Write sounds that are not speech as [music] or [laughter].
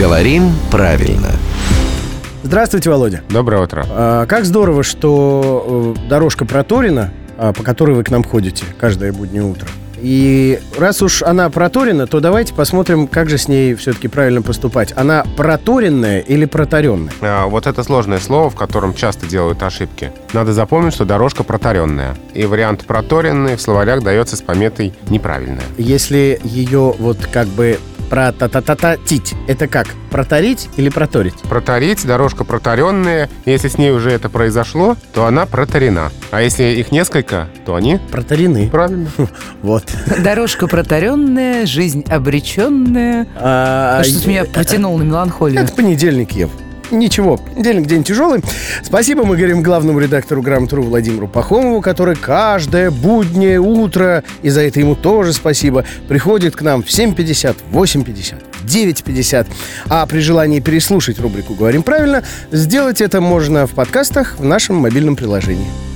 Говорим правильно. Здравствуйте, Володя. Доброе утро. А, как здорово, что э, дорожка проторена, а, по которой вы к нам ходите каждое буднее утро. И раз уж она проторена, то давайте посмотрим, как же с ней все-таки правильно поступать. Она проторенная или протаренная? А, вот это сложное слово, в котором часто делают ошибки. Надо запомнить, что дорожка проторенная. И вариант проторенный в словарях дается с пометой неправильная. Если ее вот как бы про та та та та тить это как? Проторить или проторить? Проторить, дорожка протаренная. Если с ней уже это произошло, то она протарена. А если их несколько, то они... Протарены. Правильно. [laughs] Вот. Дорожка протаренная, жизнь обреченная. А, Что-то меня потянуло на меланхолию. Это понедельник, Ев. Ничего, понедельник день тяжелый. Спасибо мы говорим главному редактору «Грамотру» Владимиру Пахомову, который каждое буднее утро, и за это ему тоже спасибо, приходит к нам в 7.50, 8.50, 9.50. А при желании переслушать рубрику «Говорим правильно», сделать это можно в подкастах в нашем мобильном приложении.